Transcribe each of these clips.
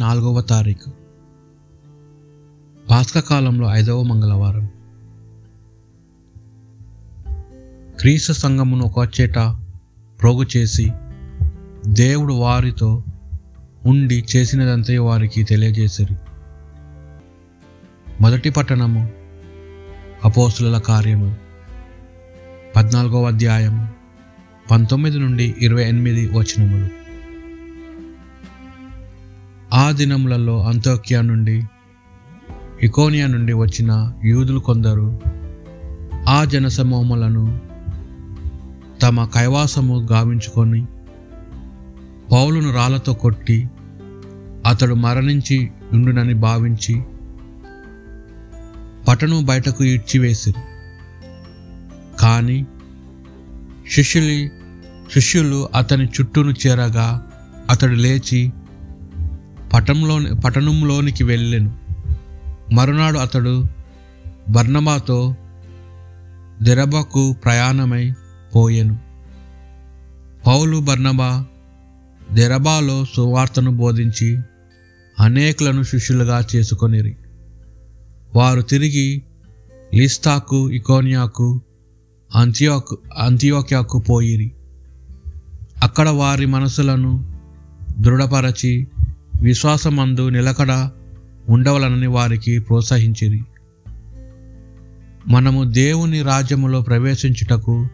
నాలుగవ తారీఖు. పాస్కకాలంలో ఐదవ మంగళవారం. క్రీస్తు సంఘమును ఒకచేట ప్రోగు చేసి దేవుడు వారితో ఉండి చేసినదంతయు వారికి తెలియజేశారు మొదటి పట్టణము అపోసుల కార్యము. పద్నాలుగవ అధ్యాయము పంతొమ్మిది నుండి ఇరవై ఎనిమిది వచనములు. ఆ దినములలో అంతోకియా నుండి ఇకోనియా నుండి వచ్చిన యూదులు కొందరు ఆ జనసమూహములను తమ కైవాసము గావించుకొని పౌలును రాళ్ళతో కొట్టి అతడు మరణించి ఉండునని భావించి పట్టణం బయటకు ఈడ్చివేసిరి. కానీ శిష్యులి శిష్యులు అతని చుట్టూను చేరగా అతడు లేచి పటంలో పట్టణంలోనికి వెళ్ళాను. మరునాడు అతడు బర్నబాతో దెరబకు ప్రయాణమై పోయెను. పౌలు బర్నబా దెరబాలో సువార్తను బోధించి అనేకులను శిష్యులుగా చేసుకొనిరి. వారు తిరిగి లిస్తాకు ఇకోనియాకు అంత్యోక్ అంత్యోక్యాకు పోయిరి. అక్కడ వారి మనసులను దృఢపరచి విశ్వాసమందు నిలకడ ఉండవలనని వారికి ప్రోత్సహించిరి. మనము దేవుని రాజ్యములో ప్రవేశించుటకు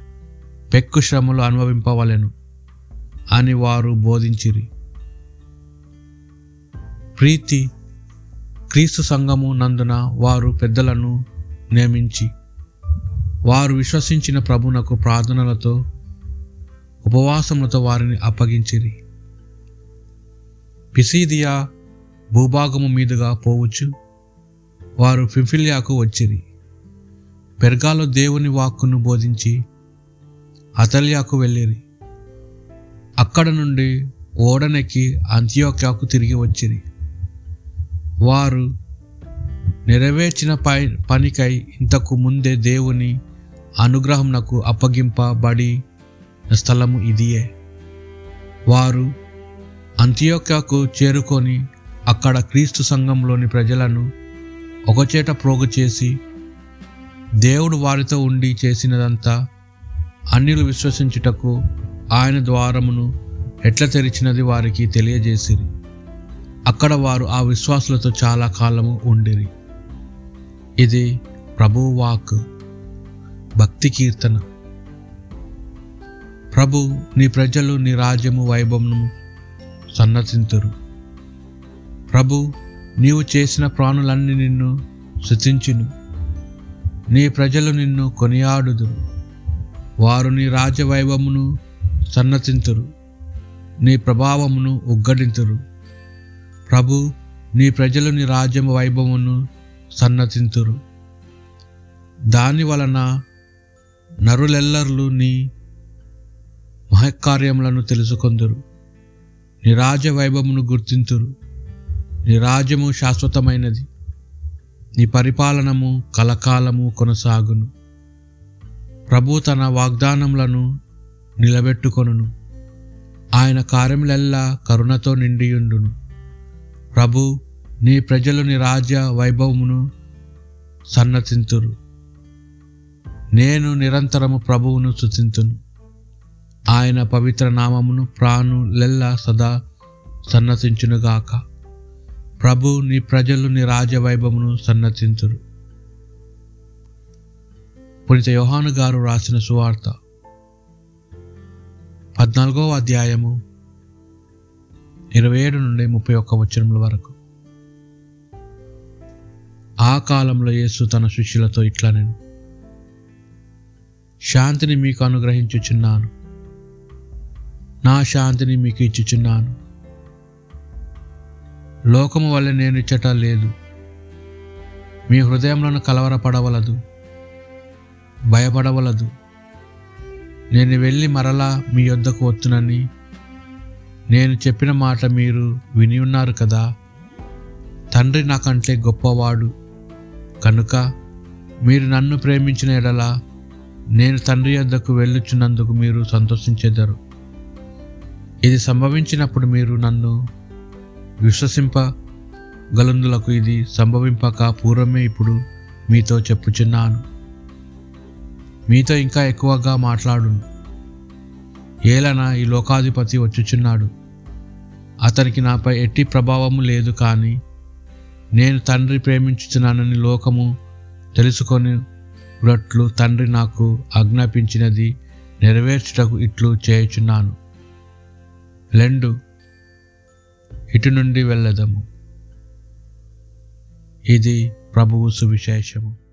పెక్కు శ్రమలు అనుభవింపవలెను అని వారు బోధించిరి. ప్రీతి క్రీస్తు సంఘము నందున వారు పెద్దలను నియమించి వారు విశ్వసించిన ప్రభునకు ప్రార్థనలతో ఉపవాసములతో వారిని అప్పగించిరి. పిసీదియా భూభాగము మీదుగా పోవచ్చు. వారు ఫిఫిలియాకు వచ్చిరి. పెర్గాలో దేవుని వాక్కును బోధించి అతల్యాకు వెళ్ళిరి. అక్కడ నుండి ఓడనెక్కి అంత్యోక్యాకు తిరిగి వచ్చిరి. వారు నెరవేర్చిన పై పనికై ఇంతకు ముందే దేవుని అనుగ్రహంనకు అప్పగింపబడి స్థలము ఇదియే. వారు అంత్యోక్యాకు చేరుకొని అక్కడ క్రీస్తు సంఘంలోని ప్రజలను ఒకచేట ప్రోగు చేసి దేవుడు వారితో ఉండి చేసినదంతా అన్యులు విశ్వసించుటకు ఆయన ద్వారమును ఎట్లా తెరిచినది వారికి తెలియజేసిరి. అక్కడ వారు ఆ విశ్వాసులతో చాలా కాలము ఉండిరి. ఇది ప్రభు వాక్ భక్తి కీర్తన. ప్రభు నీ ప్రజలు నీ రాజ్యము వైభవము సన్నతింతురు ప్రభు నీవు చేసిన ప్రాణులన్నీ నిన్ను శుతించును నీ ప్రజలు నిన్ను కొనియాడుదురు. వారు నీ రాజ్య వైభవమును సన్నతింతురు నీ ప్రభావమును ఉగ్గడింతురు. ప్రభు నీ ప్రజలు నీ రాజ్యము వైభవమును సన్నతింతురు దాని వలన నరులెల్లర్లు నీ మహకార్యములను తెలుసుకొందురు. నీ రాజ్య వైభవమును గుర్తింతురు. నీ రాజ్యము శాశ్వతమైనది. నీ పరిపాలనము కలకాలము కొనసాగును. ప్రభు తన వాగ్దానములను నిలబెట్టుకొనును. ఆయన కార్యములెల్లా కరుణతో నిండియుండును. ప్రభు నీ ప్రజలు నీ రాజ్య వైభవమును సన్నతింతురు. నేను నిరంతరము ప్రభువును స్తుతింతును. ఆయన పవిత్ర నామమును ప్రాణులెల్లా సదా సన్నతించునుగాక. ప్రభు నీ ప్రజలు నీ రాజవైభవమును వైభవమును పునిత యోహాను గారు రాసిన సువార్త పద్నాలుగవ అధ్యాయము ఇరవై ఏడు నుండి ముప్పై ఒక్క వచనముల వరకు. ఆ కాలంలో యేసు తన శిష్యులతో ఇట్లా నేను శాంతిని మీకు అనుగ్రహించుచున్నాను. నా శాంతిని మీకు ఇచ్చుచున్నాను. లోకము వల్ల నేను ఇచ్చట లేదు. మీ హృదయంలో కలవరపడవలదు. భయపడవలదు. నేను వెళ్ళి మరలా మీ యొద్దకు వస్తునని నేను చెప్పిన మాట మీరు విని ఉన్నారు కదా. తండ్రి నాకంటే గొప్పవాడు. కనుక మీరు నన్ను ప్రేమించిన ఎడల నేను తండ్రి యొద్దకు వెళ్ళుచున్నందుకు మీరు సంతోషించేదరు. ఇది సంభవించినప్పుడు మీరు నన్ను విశ్వసింప గలందులకు ఇది సంభవింపక పూర్వమే ఇప్పుడు మీతో చెప్పుచున్నాను. మీతో ఇంకా ఎక్కువగా మాట్లాడు ఏలన ఈ లోకాధిపతి వచ్చుచున్నాడు. అతనికి నాపై ఎట్టి ప్రభావము లేదు కానీ నేను తండ్రి ప్రేమించుచున్నానని లోకము తెలుసుకొని రట్లు తండ్రి నాకు ఆజ్ఞాపించినది నెరవేర్చుటకు ఇట్లు చేయుచున్నాను. లెండు ఇటు నుండి వెళ్ళదము. ఇది ప్రభువు సువిశేషము.